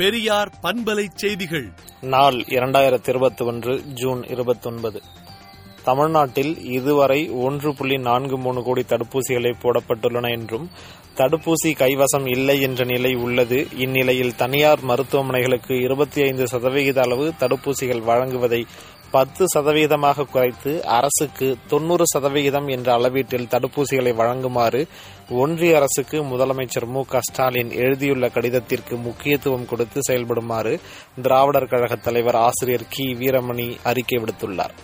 பெரியார் பண்பலை செய்திகள். நாள் இரண்டாயிரத்தி இருபத்தி ஒன்று ஜூன் இருபத்தி ஒன்பது தமிழ்நாட்டில் இதுவரை ஒன்று புள்ளி நான்கு மூணு கோடி தடுப்பூசிகளை போடப்பட்டுள்ளன என்றும் தடுப்பூசி கைவசம் இல்லை என்ற நிலை உள்ளது. இந்நிலையில் தனியார் மருத்துவமனைகளுக்கு இருபத்தி ஐந்து சதவிகித அளவு தடுப்பூசிகள் வழங்குவதை பத்து சதவீதமாக குறைத்து அரசுக்கு தொன்னூறு சதவிகிதம் என்ற அளவீட்டில் தடுப்பூசிகளை வழங்குமாறு ஒன்றிய அரசுக்கு முதலமைச்சர் மு க ஸ்டாலின் எழுதியுள்ள கடிதத்திற்கு முக்கியத்துவம் கொடுத்து செயல்படுமாறு திராவிடர் கழக தலைவர் ஆசிரியர் கி. வீரமணி அறிக்கை விடுத்துள்ளார்.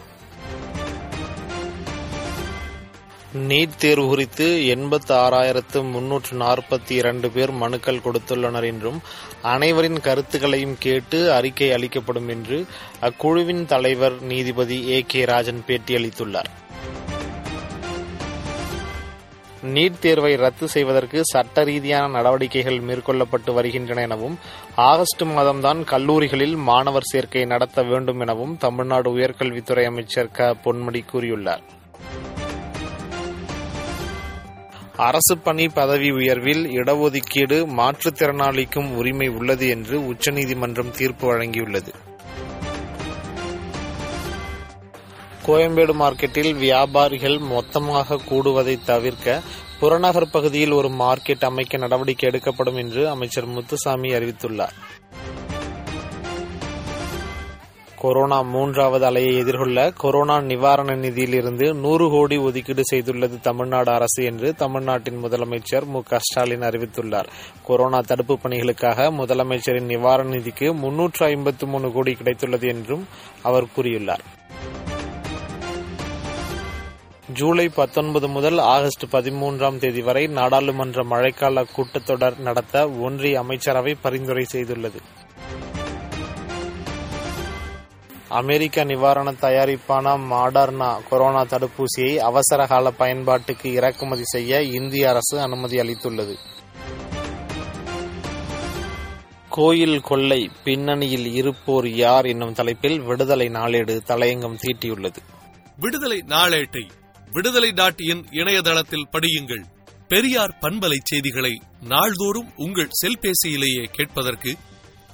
நீட் தேர்வு குறித்து எண்பத்தி ஆறாயிரத்து முன்னூற்று நாற்பத்தி இரண்டு பேர் மனுக்கள் கொடுத்துள்ளனர் என்றும் அனைவரின் கருத்துக்களையும் கேட்டு அறிக்கை அளிக்கப்படும் என்று அக்குழுவின் தலைவர் நீதிபதி ஏ கே ராஜன் பேட்டியளித்துள்ளார். நீட் தேர்வை ரத்து செய்வதற்கு சட்ட ரீதியான நடவடிக்கைகள் மேற்கொள்ளப்பட்டு வருகின்றன எனவும் ஆகஸ்ட் மாதம்தான் கல்லூரிகளில் மாணவர் சேர்க்கை நடத்த வேண்டும் எனவும் தமிழ்நாடு உயர்கல்வித்துறை அமைச்சர் க. பொன்முடி கூறியுள்ளார். அரசு பணி பதவி உயர்வில் இடஒதுக்கீடு மாற்றுத்திறனாளிக்கும் உரிமை உள்ளது என்று உச்சநீதிமன்றம் தீர்ப்பு வழங்கியுள்ளது. கோயம்பேடு மார்க்கெட்டில் வியாபாரிகள் மொத்தமாக கூடுவதை தவிர்க்க புறநகர் பகுதியில் ஒரு மார்க்கெட் அமைக்க நடவடிக்கை எடுக்கப்படும் என்று அமைச்சர் முத்துசாமி அறிவித்துள்ளார். கொரோனா மூன்றாவது அலையை எதிர்கொள்ள கொரோனா நிவாரண நிதியிலிருந்து நூறு கோடி ஒதுக்கீடு செய்துள்ளது தமிழ்நாடு அரசு என்று தமிழ்நாட்டின் முதலமைச்சர் மு க ஸ்டாலின் அறிவித்துள்ளார். கொரோனா தடுப்பு பணிகளுக்காக முதலமைச்சரின் நிவாரண நிதிக்கு முன்னூற்று ஐம்பத்து மூணு கோடி கிடைத்துள்ளது என்றும் அவர் கூறியுள்ளார். ஜூலை பத்தொன்பது முதல் ஆகஸ்ட் பதிமூன்றாம் தேதி வரை நாடாளுமன்ற மழைக்கால கூட்டத்தொடர் நடத்த ஒன்றிய அமைச்சரவை பரிந்துரை செய்துள்ளது. அமெரிக்க நிவாரண தயாரிப்பான மாடர்னா கொரோனா தடுப்பூசியை அவசர கால பயன்பாட்டுக்கு இறக்குமதி செய்ய இந்திய அரசு அனுமதி அளித்துள்ளது. கோயில் கொள்ளை பின்னணியில் இருப்போர் யார் என்னும் தலைப்பில் விடுதலை நாளேடு தலையங்கம் தீட்டியுள்ளது. விடுதலை நாளேட்டை விடுதலை டாட் இன் இணையதளத்தில் படியுங்கள். பெரியார் பண்பலை செய்திகளை நாள்தோறும் உங்கள் செல்பேசியிலேயே கேட்பதற்கு